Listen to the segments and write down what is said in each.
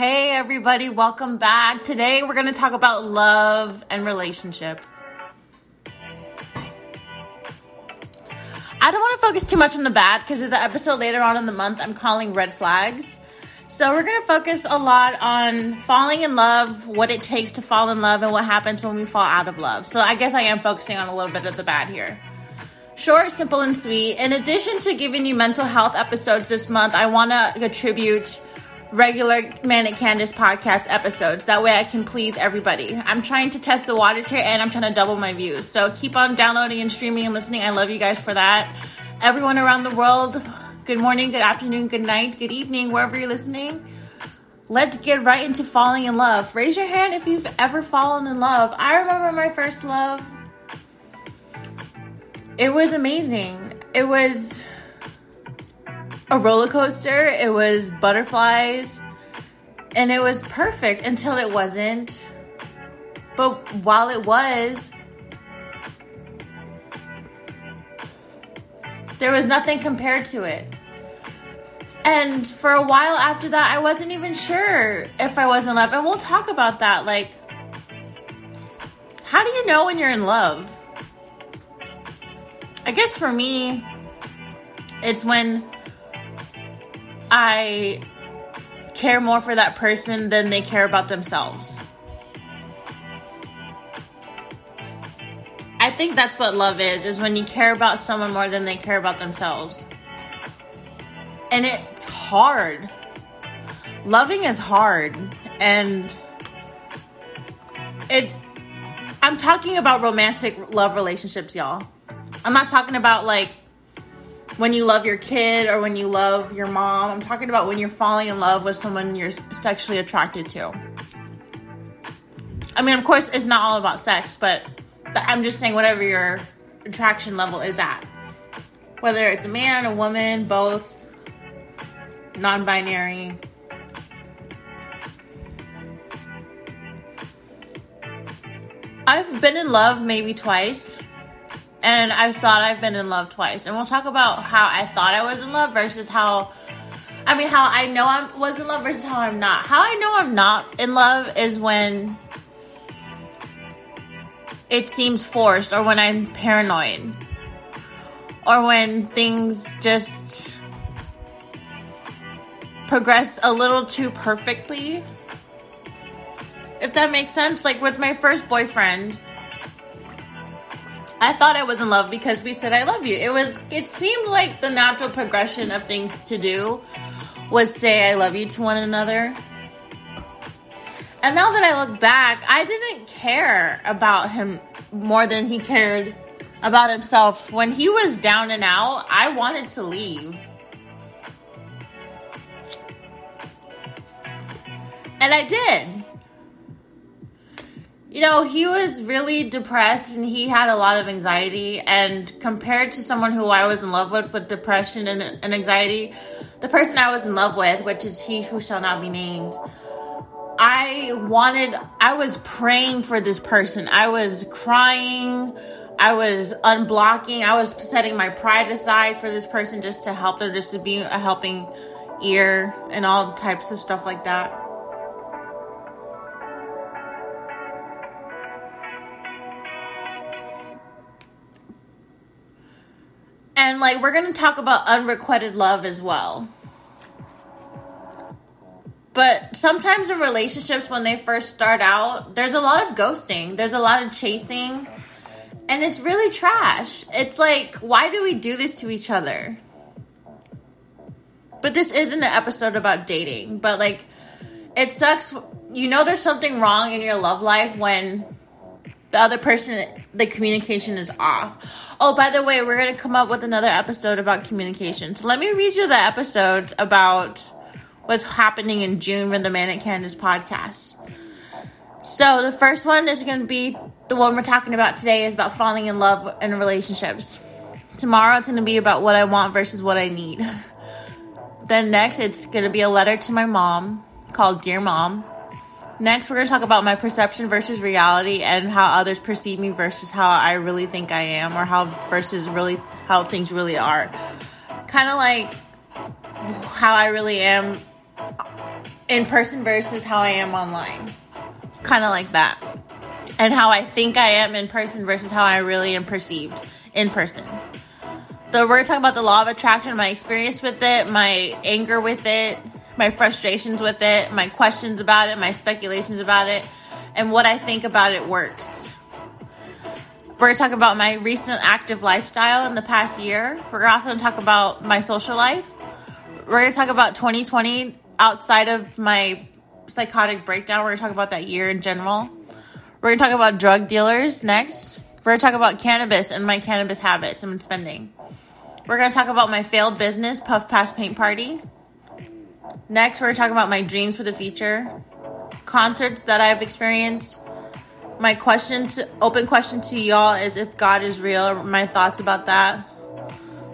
Hey, everybody, welcome back. Today we're going to talk about love and relationships. I don't want to focus too much on the bad because there's an episode later on in the month I'm calling red flags. So we're going to focus a lot on falling in love, what it takes to fall in love, and what happens when we fall out of love. So I guess I am focusing on a little bit of the bad here. Short, simple, and sweet. In addition to giving you mental health episodes this month, I want to attribute regular Manic Candice podcast episodes. That way I can please everybody. I'm trying to test the waters here and I'm trying to double my views. So keep on downloading and streaming and listening. I love you guys for that. Everyone around the world, good morning, good afternoon, good night, good evening, wherever you're listening. Let's get right into falling in love. Raise your hand if you've ever fallen in love. I remember my first love. It was amazing. It was a roller coaster, it was butterflies, and it was perfect until it wasn't. But while it was, there was nothing compared to it. And for a while after that, I wasn't even sure if I was in love. And we'll talk about that. Like, how do you know when you're in love? I guess for me, it's when I care more for that person than they care about themselves. I think that's what love is, is when you care about someone more than they care about themselves. And it's hard. Loving is hard and it I'm talking about romantic love relationships, y'all. I'm not talking about like when you love your kid or when you love your mom. I'm talking about when you're falling in love with someone you're sexually attracted to. I mean, of course, it's not all about sex, but I'm just saying whatever your attraction level is at. Whether it's a man, a woman, both, non binary. I've been in love maybe twice and I thought I've been in love twice. And we'll talk about how I thought I was in love versus how I mean how I know I was in love versus how I'm not. How I know I'm not in love is when it seems forced or when I'm paranoid or when things just progress a little too perfectly. If that makes sense, like with my first boyfriend, I thought I was in love because we said I love you. It was it seemed like the natural progression of things to do was say I love you to one another. And now that I look back, I didn't care about him more than he cared about himself. When he was down and out, I wanted to leave. And I did you know, he was really depressed and he had a lot of anxiety. And compared to someone who I was in love with with depression and, and anxiety, the person I was in love with, which is he who shall not be named, I wanted, I was praying for this person. I was crying. I was unblocking. I was setting my pride aside for this person just to help them, just to be a helping ear and all types of stuff like that. And like we're gonna talk about unrequited love as well. But sometimes in relationships when they first start out, there's a lot of ghosting. There's a lot of chasing. And it's really trash. It's like, why do we do this to each other? But this isn't an episode about dating, but like it sucks you know there's something wrong in your love life when the other person the communication is off. Oh by the way we're to come up with another episode about communication. So let me read you the episode about what's happening in june for the manic candice podcast. So the first one is to be the one we're talking about today is about falling in love and relationships. Tomorrow it's to be about what i want versus what i need. Then next it's to be a letter to my mom called dear mom Next, we're going to talk about my perception versus reality and how others perceive me versus how I really think I am or how versus really how things really are. Kind of like how I really am in person versus how I am online. Kind of like that. And how I think I am in person versus how I really am perceived in person. So we're talking about the law of attraction, my experience with it, my anger with it, my frustrations with it, my questions about it, my speculations about it, and what I think about it works. We're going to talk about my recent active lifestyle in the past year. We're also going to talk about my social life. We're going to talk about 2020 outside of my psychotic breakdown. We're going to talk about that year in general. We're going to talk about drug dealers next. We're going to talk about cannabis and my cannabis habits and spending. We're going to talk about my failed business, Puff Pass Paint Party. Next, we're talking about my dreams for the future, concerts that I've experienced. My question, to, open question to y'all is if God is real, my thoughts about that.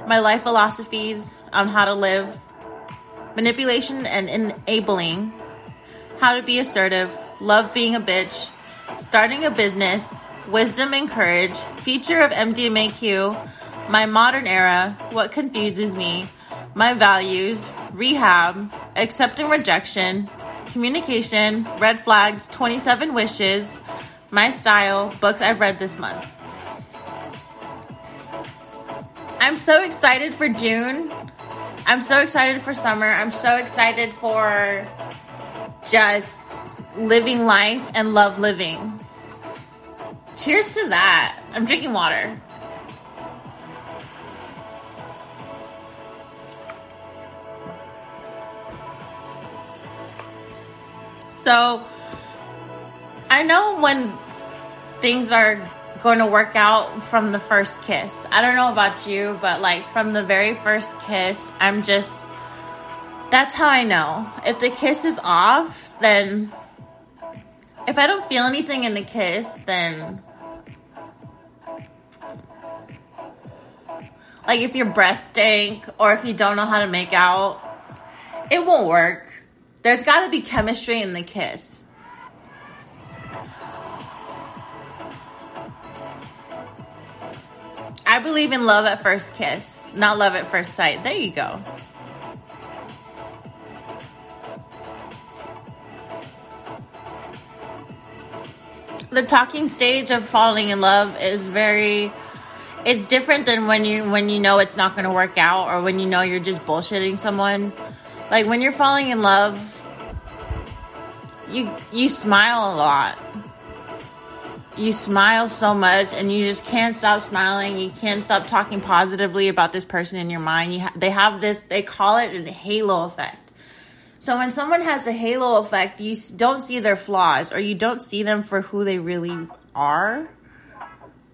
My life philosophies on how to live, manipulation and enabling, how to be assertive, love being a bitch, starting a business, wisdom and courage, future of MDMAQ, my modern era, what confuses me, my values, rehab, accepting rejection, communication, red flags, 27 wishes, my style, books I've read this month. I'm so excited for June. I'm so excited for summer. I'm so excited for just living life and love living. Cheers to that. I'm drinking water. So I know when things are going to work out from the first kiss. I don't know about you, but like from the very first kiss, I'm just that's how I know. If the kiss is off, then if I don't feel anything in the kiss, then like if your breath stink or if you don't know how to make out, it won't work. There's got to be chemistry in the kiss. I believe in love at first kiss, not love at first sight. There you go. The talking stage of falling in love is very it's different than when you when you know it's not going to work out or when you know you're just bullshitting someone. Like when you're falling in love, you you smile a lot. You smile so much, and you just can't stop smiling. You can't stop talking positively about this person in your mind. You ha- they have this. They call it the halo effect. So when someone has a halo effect, you don't see their flaws, or you don't see them for who they really are.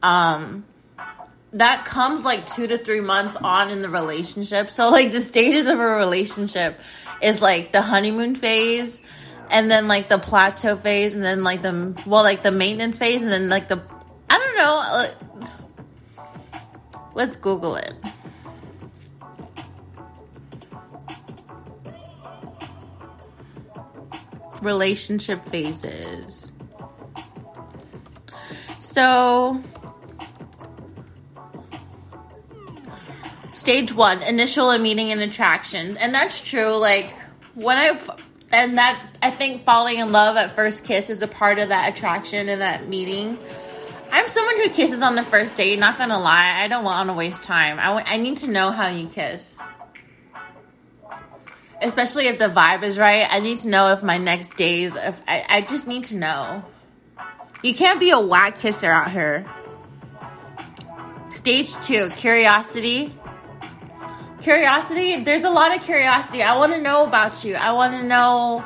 Um, that comes like two to three months on in the relationship. So like the stages of a relationship is like the honeymoon phase and then like the plateau phase, and then like the well, like the maintenance phase, and then like the I don't know. Uh, let's Google it. Relationship phases. So, stage one initial and meeting and attraction. And that's true. Like, when I and that I think falling in love at first kiss is a part of that attraction and that meeting. I'm someone who kisses on the first date. Not gonna lie, I don't want to waste time. I, w- I need to know how you kiss, especially if the vibe is right. I need to know if my next days. If I, I just need to know. You can't be a whack kisser out here. Stage two, curiosity curiosity? There's a lot of curiosity. I want to know about you. I want to know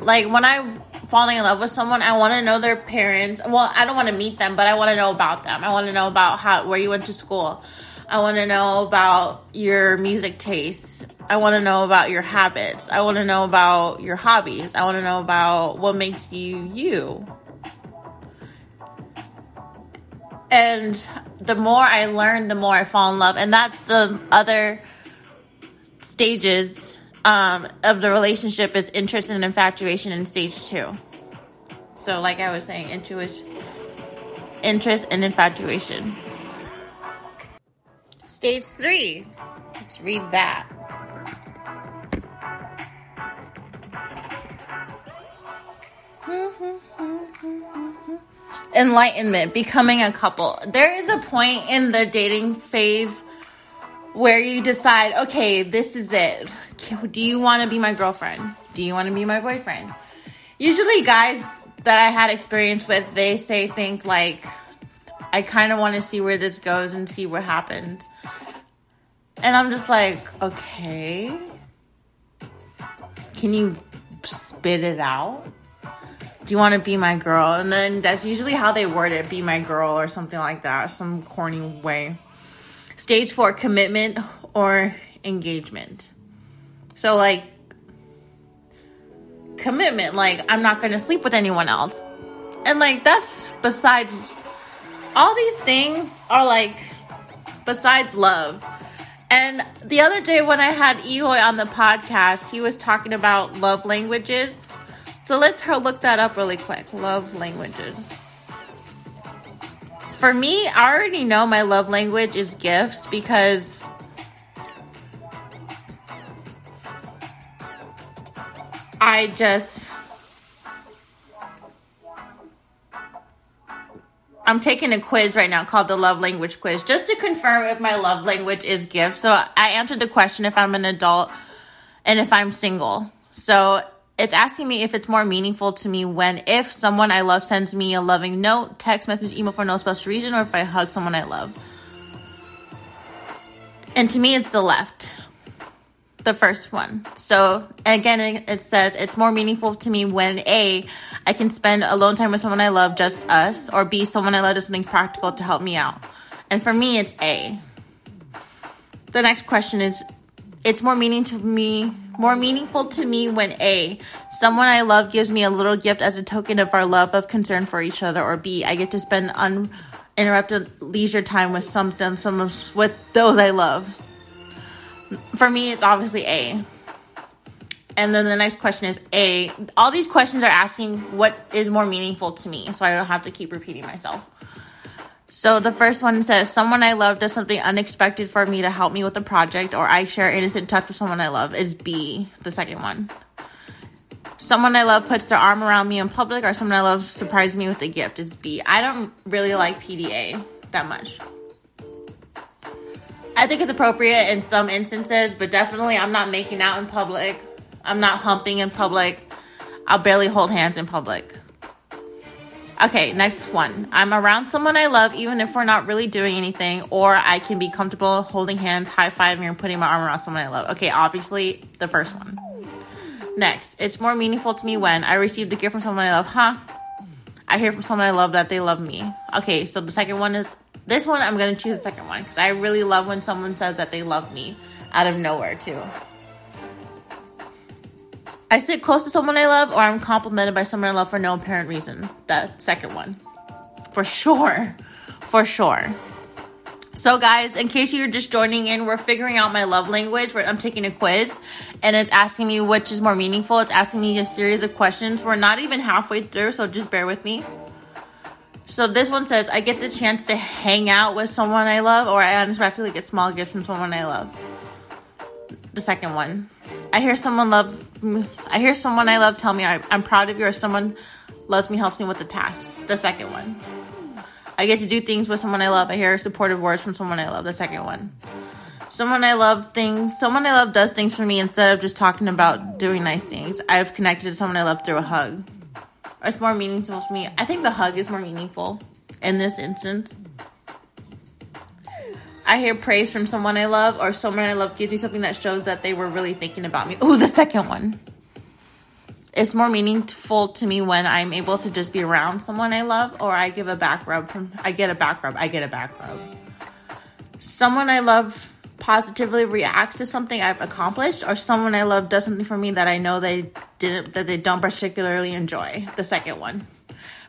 like when i'm falling in love with someone i want to know their parents. Well i don't want to meet them but i want to know about them. I want to know about how where you went to school. I want to know about your music tastes. I want to know about your habits. I want to know about your hobbies. I want to know about what makes you you. And the more I learn, the more I fall in love. And that's the other stages um, of the relationship is interest and infatuation in stage two. So, like I was saying, intuition, interest and infatuation. Stage three. Let's read that. Enlightenment, becoming a couple. There is a point in the dating phase where you decide, okay, this is it. Do you want to be my girlfriend? Do you want to be my boyfriend? Usually, guys that I had experience with, they say things like, I kind of want to see where this goes and see what happens. And I'm just like, okay. Can you spit it out? Do you want to be my girl? And then that's usually how they word it be my girl or something like that, some corny way. Stage four commitment or engagement. So, like, commitment, like, I'm not going to sleep with anyone else. And, like, that's besides all these things are like besides love. And the other day when I had Eloy on the podcast, he was talking about love languages. So let's look that up really quick. Love languages. For me, I already know my love language is gifts because I just I'm taking a quiz right now called the love language quiz just to confirm if my love language is gifts. So I answered the question if I'm an adult and if I'm single. So it's asking me if it's more meaningful to me when if someone I love sends me a loving note, text message, email for no special reason, or if I hug someone I love. And to me, it's the left the first one. So again, it says it's more meaningful to me when A, I can spend alone time with someone I love, just us, or B, someone I love does something practical to help me out. And for me, it's A. The next question is it's more meaning to me more meaningful to me when A, someone I love gives me a little gift as a token of our love of concern for each other, or B, I get to spend uninterrupted leisure time with something, some with those I love. For me, it's obviously A. And then the next question is A. All these questions are asking what is more meaningful to me, so I don't have to keep repeating myself. So the first one says, Someone I love does something unexpected for me to help me with a project, or I share innocent touch with someone I love, is B, the second one. Someone I love puts their arm around me in public, or someone I love surprises me with a gift, it's B. I don't really like PDA that much. I think it's appropriate in some instances, but definitely I'm not making out in public. I'm not humping in public. I'll barely hold hands in public. Okay, next one. I'm around someone I love even if we're not really doing anything, or I can be comfortable holding hands, high fiving, and putting my arm around someone I love. Okay, obviously the first one. Next, it's more meaningful to me when I received a gift from someone I love, huh? I hear from someone I love that they love me. Okay, so the second one is this one, I'm gonna choose the second one because I really love when someone says that they love me out of nowhere, too. I sit close to someone I love, or I'm complimented by someone I love for no apparent reason. That second one. For sure. For sure. So, guys, in case you're just joining in, we're figuring out my love language. I'm taking a quiz and it's asking me which is more meaningful. It's asking me a series of questions. We're not even halfway through, so just bear with me. So this one says, I get the chance to hang out with someone I love, or I unexpectedly get small gifts from someone I love. The second one. I hear someone love, I hear someone I love tell me I, am proud of you, or someone loves me, helps me with the tasks. The second one. I get to do things with someone I love. I hear supportive words from someone I love. The second one. Someone I love things, someone I love does things for me instead of just talking about doing nice things. I've connected to someone I love through a hug it's more meaningful to me. I think the hug is more meaningful in this instance. I hear praise from someone I love, or someone I love gives me something that shows that they were really thinking about me. Oh, the second one. It's more meaningful to me when I'm able to just be around someone I love, or I give a back rub from. I get a back rub. I get a back rub. Someone I love positively reacts to something I've accomplished, or someone I love does something for me that I know they didn't that they don't particularly enjoy. The second one.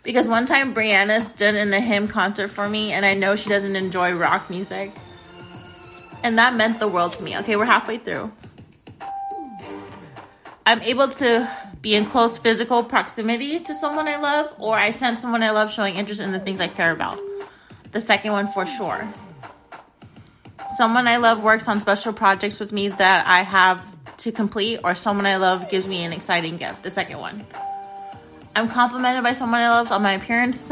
Because one time Brianna stood in a HIM concert for me and I know she doesn't enjoy rock music. And that meant the world to me. Okay, we're halfway through. I'm able to be in close physical proximity to someone I love, or I sense someone I love showing interest in the things I care about. The second one for sure. Someone I love works on special projects with me that I have to complete, or someone I love gives me an exciting gift. The second one. I'm complimented by someone I love on my appearance,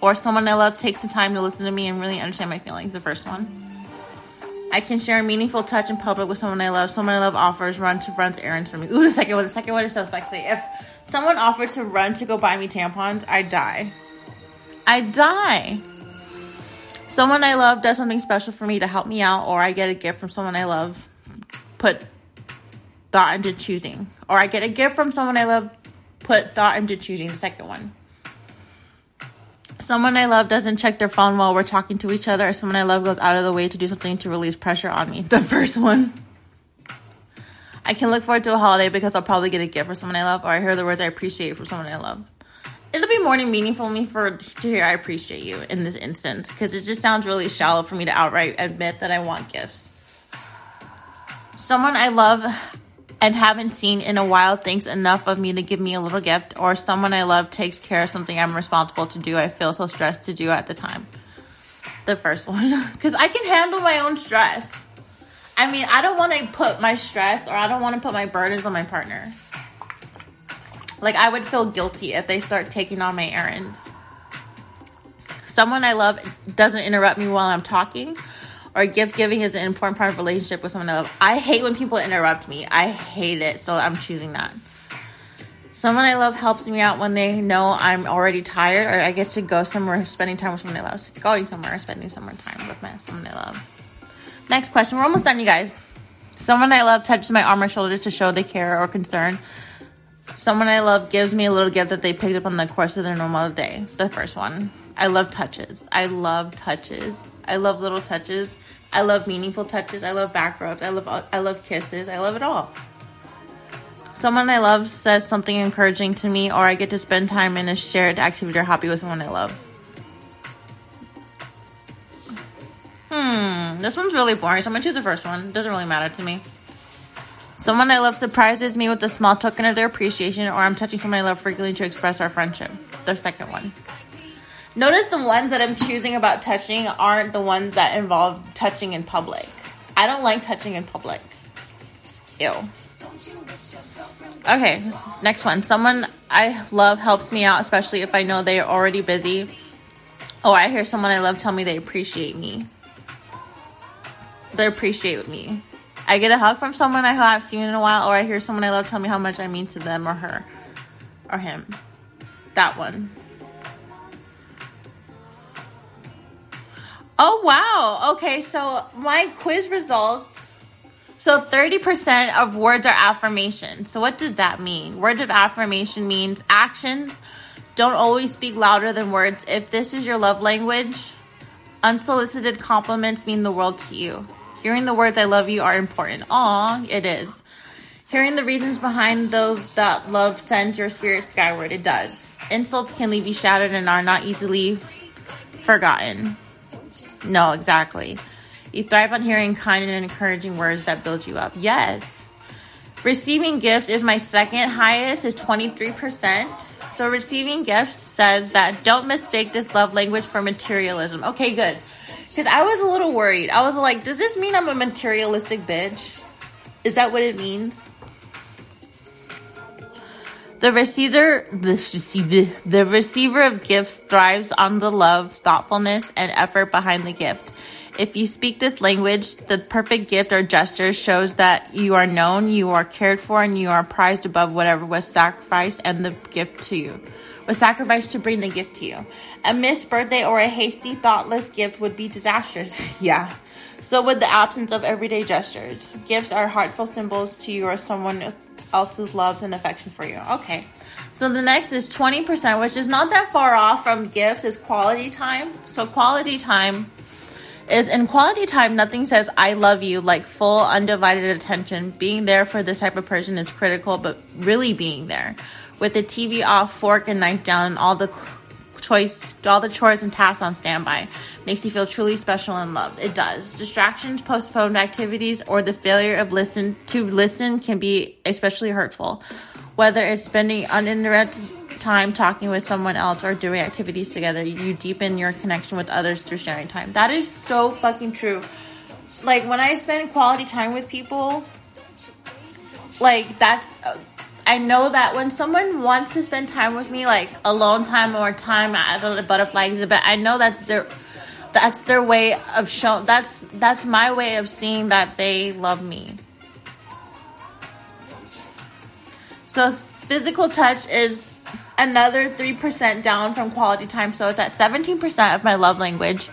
or someone I love takes the time to listen to me and really understand my feelings. The first one. I can share a meaningful touch in public with someone I love. Someone I love offers run to runs errands for me. Ooh, the second one. The second one is so sexy. If someone offers to run to go buy me tampons, I die. I die. Someone I love does something special for me to help me out, or I get a gift from someone I love. Put thought into choosing, or I get a gift from someone I love. Put thought into choosing. The second one. Someone I love doesn't check their phone while we're talking to each other, or someone I love goes out of the way to do something to release pressure on me. The first one. I can look forward to a holiday because I'll probably get a gift from someone I love, or I hear the words I appreciate from someone I love. It'll be more than meaningful to me for to hear I appreciate you in this instance because it just sounds really shallow for me to outright admit that I want gifts. Someone I love and haven't seen in a while thinks enough of me to give me a little gift, or someone I love takes care of something I'm responsible to do, I feel so stressed to do at the time. The first one, because I can handle my own stress. I mean, I don't want to put my stress or I don't want to put my burdens on my partner. Like, I would feel guilty if they start taking on my errands. Someone I love doesn't interrupt me while I'm talking or gift giving is an important part of relationship with someone I love. I hate when people interrupt me. I hate it, so I'm choosing that. Someone I love helps me out when they know I'm already tired or I get to go somewhere spending time with someone I love. Going somewhere, spending some more time with my someone I love. Next question. We're almost done, you guys. Someone I love touches my arm or shoulder to show they care or concern. Someone I love gives me a little gift that they picked up on the course of their normal day. The first one. I love touches. I love touches. I love little touches. I love meaningful touches. I love back rubs. I love I love kisses. I love it all. Someone I love says something encouraging to me, or I get to spend time in a shared activity or hobby with someone I love. Hmm, this one's really boring, so I'm gonna choose the first one. It doesn't really matter to me. Someone I love surprises me with a small token of their appreciation, or I'm touching someone I love frequently to express our friendship. The second one. Notice the ones that I'm choosing about touching aren't the ones that involve touching in public. I don't like touching in public. Ew. Okay, next one. Someone I love helps me out, especially if I know they are already busy. Or I hear someone I love tell me they appreciate me. They appreciate me. I get a hug from someone I have seen in a while, or I hear someone I love tell me how much I mean to them or her or him. That one. Oh, wow. Okay, so my quiz results. So 30% of words are affirmation. So what does that mean? Words of affirmation means actions don't always speak louder than words. If this is your love language, unsolicited compliments mean the world to you. Hearing the words I love you are important. Aw, it is. Hearing the reasons behind those that love sends your spirit skyward. It does. Insults can leave you shattered and are not easily forgotten. No, exactly. You thrive on hearing kind and encouraging words that build you up. Yes. Receiving gifts is my second highest, is 23%. So receiving gifts says that don't mistake this love language for materialism. Okay, good. Because I was a little worried. I was like, does this mean I'm a materialistic bitch? Is that what it means? The receiver, the receiver of gifts thrives on the love, thoughtfulness, and effort behind the gift. If you speak this language, the perfect gift or gesture shows that you are known, you are cared for, and you are prized above whatever was sacrificed and the gift to you. Was sacrificed to bring the gift to you. A missed birthday or a hasty, thoughtless gift would be disastrous. yeah. So would the absence of everyday gestures. Gifts are heartfelt symbols to you or someone else's love and affection for you. Okay. So the next is 20%, which is not that far off from gifts, is quality time. So quality time is in quality time, nothing says I love you like full undivided attention. Being there for this type of person is critical, but really being there. With the TV off, fork and knife down, and all the choice, all the chores and tasks on standby makes you feel truly special and loved. It does. Distractions, postponed activities, or the failure of listen to listen can be especially hurtful. Whether it's spending uninterrupted time talking with someone else or doing activities together, you deepen your connection with others through sharing time. That is so fucking true. Like when I spend quality time with people, like that's. I know that when someone wants to spend time with me, like alone time or time at a butterfly exhibit, I know that's their that's their way of show that's that's my way of seeing that they love me. So physical touch is another 3% down from quality time. So it's at 17% of my love language.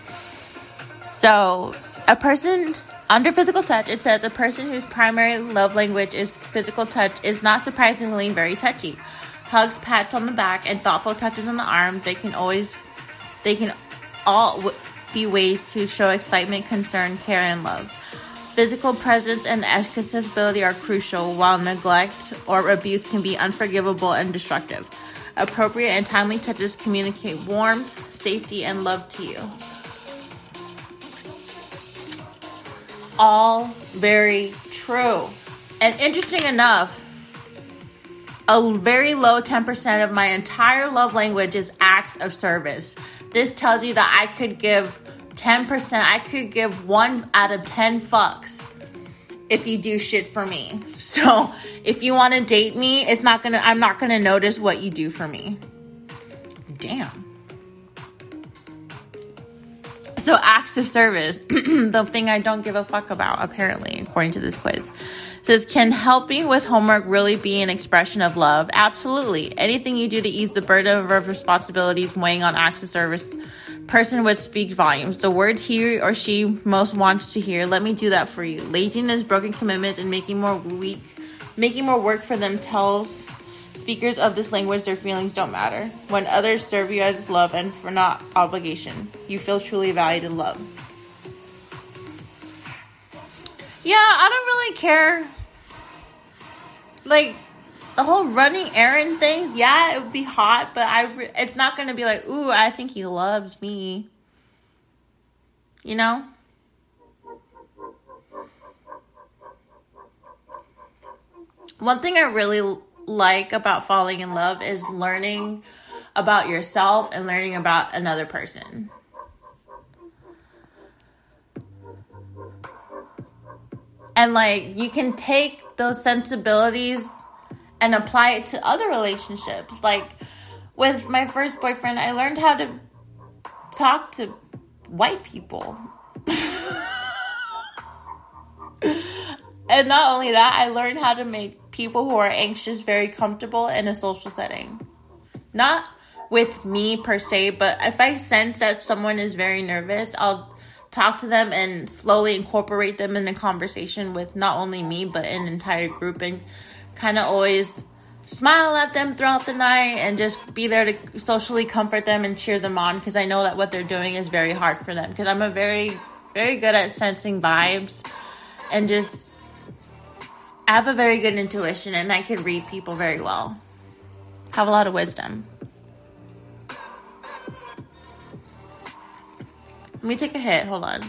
So a person under physical touch, it says a person whose primary love language is physical touch is not surprisingly very touchy. Hugs, pats on the back, and thoughtful touches on the arm. They can always, they can all be ways to show excitement, concern, care, and love. Physical presence and accessibility are crucial, while neglect or abuse can be unforgivable and destructive. Appropriate and timely touches communicate warmth, safety, and love to you. All very true. And interesting enough, a very low 10% of my entire love language is acts of service. This tells you that I could give 10%, I could give one out of 10 fucks if you do shit for me. So if you want to date me, it's not gonna, I'm not gonna notice what you do for me. Damn. So acts of service, the thing I don't give a fuck about, apparently, according to this quiz. Says, can helping with homework really be an expression of love? Absolutely. Anything you do to ease the burden of responsibilities weighing on acts of service person would speak volumes. The words he or she most wants to hear. Let me do that for you. Laziness, broken commitments, and making more weak, making more work for them tells speakers of this language their feelings don't matter. When others serve you as love and for not obligation, you feel truly valued and loved. Yeah, I don't really care. Like the whole running errand thing, yeah, it would be hot, but I re- it's not going to be like, "Ooh, I think he loves me." You know? One thing I really like about falling in love is learning about yourself and learning about another person. And like you can take those sensibilities and apply it to other relationships. Like with my first boyfriend, I learned how to talk to white people. and not only that, I learned how to make people who are anxious very comfortable in a social setting. Not with me per se, but if I sense that someone is very nervous, I'll talk to them and slowly incorporate them in a conversation with not only me but an entire group and kind of always smile at them throughout the night and just be there to socially comfort them and cheer them on because I know that what they're doing is very hard for them because I'm a very very good at sensing vibes and just I have a very good intuition and I can read people very well. Have a lot of wisdom. Let me take a hit. Hold on.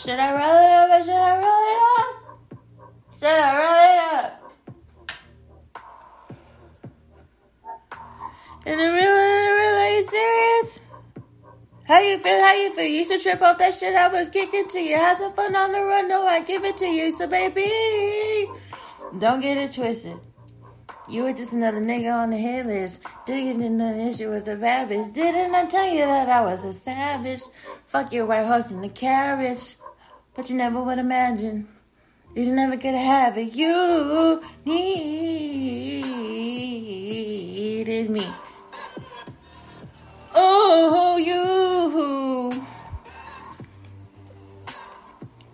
Should I roll it up or should I roll it up? Should I roll it up? In a real, in a real, are you serious? How you feel? How you feel? You to trip off that shit I was kicking to you. Have some fun on the run. No, I give it to you. So, baby, don't get it twisted. You were just another nigga on the hit list. Digging in an issue with the rabbits. Didn't I tell you that I was a savage? Fuck your white horse in the carriage. But you never would imagine. You never could have it. You needed me. Oh, you.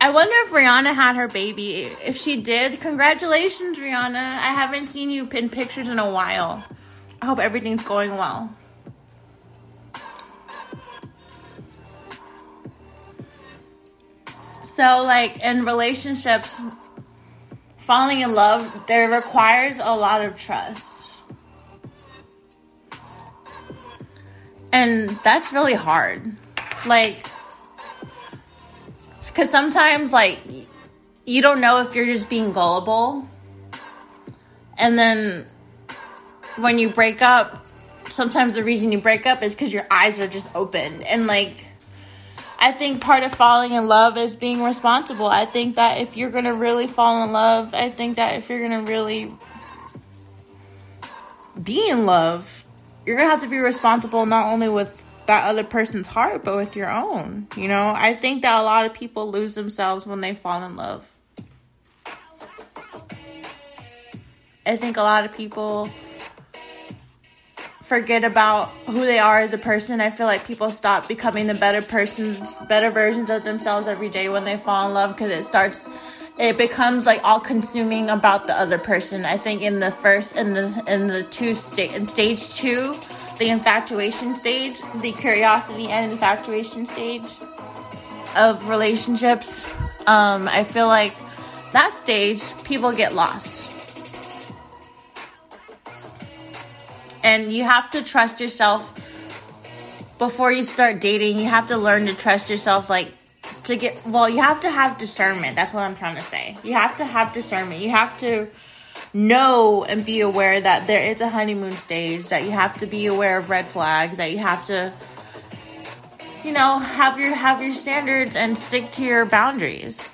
I wonder if Rihanna had her baby. If she did, congratulations, Rihanna. I haven't seen you in pictures in a while. I hope everything's going well. So, like in relationships, falling in love, there requires a lot of trust. And that's really hard. Like, because sometimes, like, you don't know if you're just being gullible. And then when you break up, sometimes the reason you break up is because your eyes are just open. And, like, I think part of falling in love is being responsible. I think that if you're going to really fall in love, I think that if you're going to really be in love, you're going to have to be responsible not only with that other person's heart, but with your own. You know, I think that a lot of people lose themselves when they fall in love. I think a lot of people forget about who they are as a person. I feel like people stop becoming the better persons, better versions of themselves every day when they fall in love because it starts it becomes like all consuming about the other person. I think in the first in the in the two stage in stage 2, the infatuation stage, the curiosity and infatuation stage of relationships, um I feel like that stage people get lost And you have to trust yourself before you start dating. You have to learn to trust yourself, like, to get, well, you have to have discernment. That's what I'm trying to say. You have to have discernment. You have to know and be aware that there is a honeymoon stage, that you have to be aware of red flags, that you have to you know, have your have your standards and stick to your boundaries.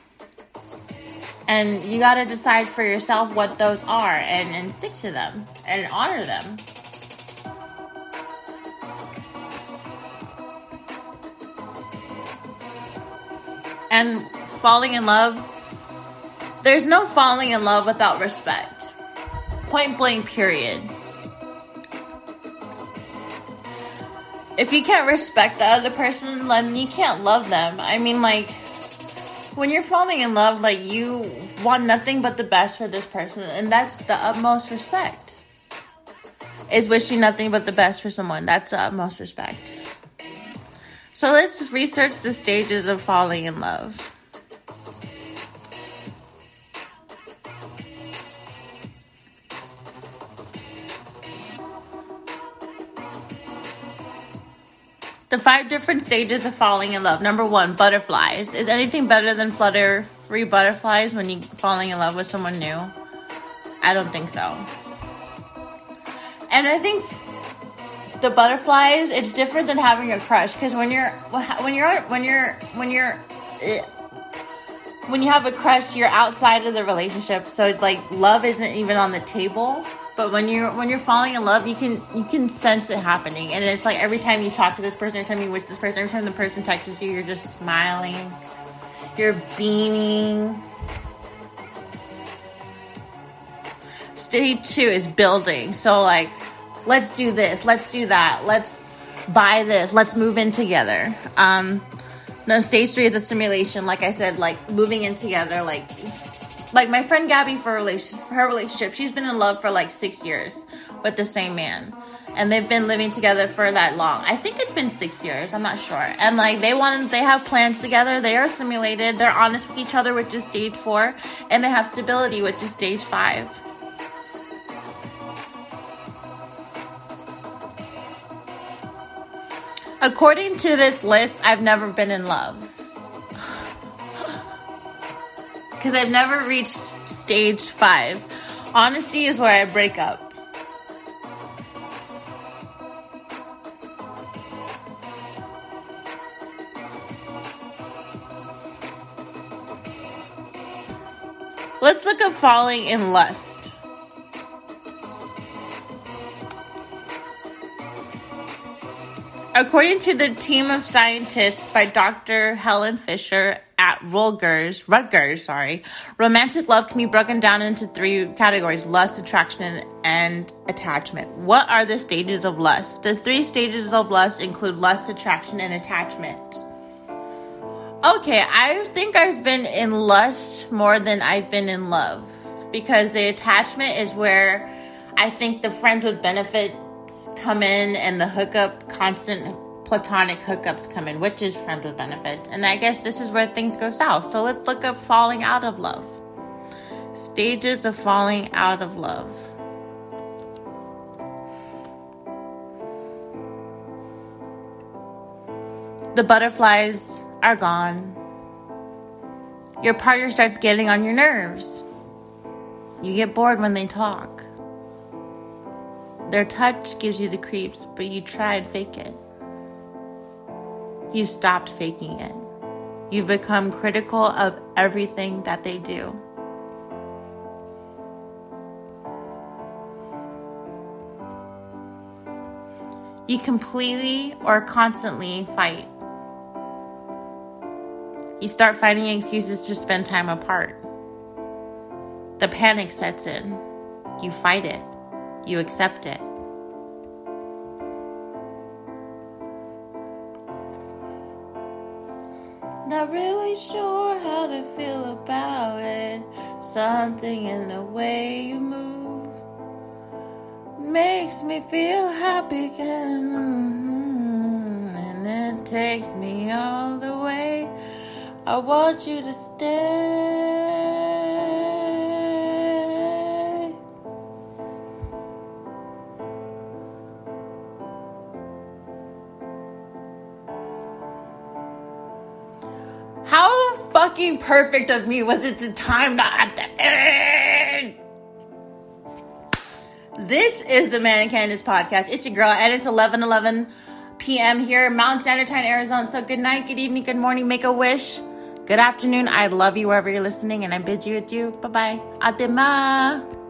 And you got to decide for yourself what those are and and stick to them and honor them. and falling in love, there's no falling in love without respect. Point blank, period. If you can't respect the other person, then you can't love them. I mean, like, when you're falling in love, like, you want nothing but the best for this person, and that's the utmost respect. Is wishing nothing but the best for someone. That's the utmost respect. So let's research the stages of falling in love. The five different stages of falling in love. Number one, butterflies. Is anything better than fluttery butterflies when you're falling in love with someone new? I don't think so. And I think the butterflies it's different than having a crush because when you're when you're when you're when you're eh, when you have a crush you're outside of the relationship so like love isn't even on the table but when you're when you're falling in love you can you can sense it happening and it's like every time you talk to this person every time you wish this person every time the person texts you you're just smiling you're beaming stage two is building so like let's do this, let's do that, let's buy this, let's move in together. Um, no, stage three is a simulation. Like I said, like moving in together, like like my friend Gabby for relation for her relationship, she's been in love for like six years with the same man. And they've been living together for that long. I think it's been six years. I'm not sure. And like they want, they have plans together. They are simulated. They're honest with each other, which is stage four, and they have stability, which is stage five. According to this list, I've never been in love. Because I've never reached stage five. Honesty is where I break up. Let's look at falling in lust. According to the team of scientists by Dr. Helen Fisher at Rutgers, Rutgers, sorry, romantic love can be broken down into three categories: lust, attraction, and attachment. What are the stages of lust? The three stages of lust include lust, attraction, and attachment. Okay, I think I've been in lust more than I've been in love because the attachment is where I think the friends with benefits come in and the hookup, constant platonic hookups come in, which is friends with benefits. And I guess this is where things go south. So let's look at falling out of love. Stages of falling out of love. The butterflies are gone. Your partner starts getting on your nerves. You get bored when they talk. Their touch gives you the creeps, but you try and fake it. You stopped faking it. You've become critical of everything that they do. You completely or constantly fight. You start finding excuses to spend time apart. The panic sets in. You fight it. You accept it. Not really sure how to feel about it. Something in the way you move makes me feel happy again. Mm-hmm. And it takes me all the way. I want you to stay. Perfect of me was it the time that at the end? This is the Manic Candice podcast. It's your girl, and it's 11 11 p.m. here, Mountain Standard Time, Arizona. So, good night, good evening, good morning, make a wish. Good afternoon. I love you wherever you're listening, and I bid you adieu. Bye bye. Adema.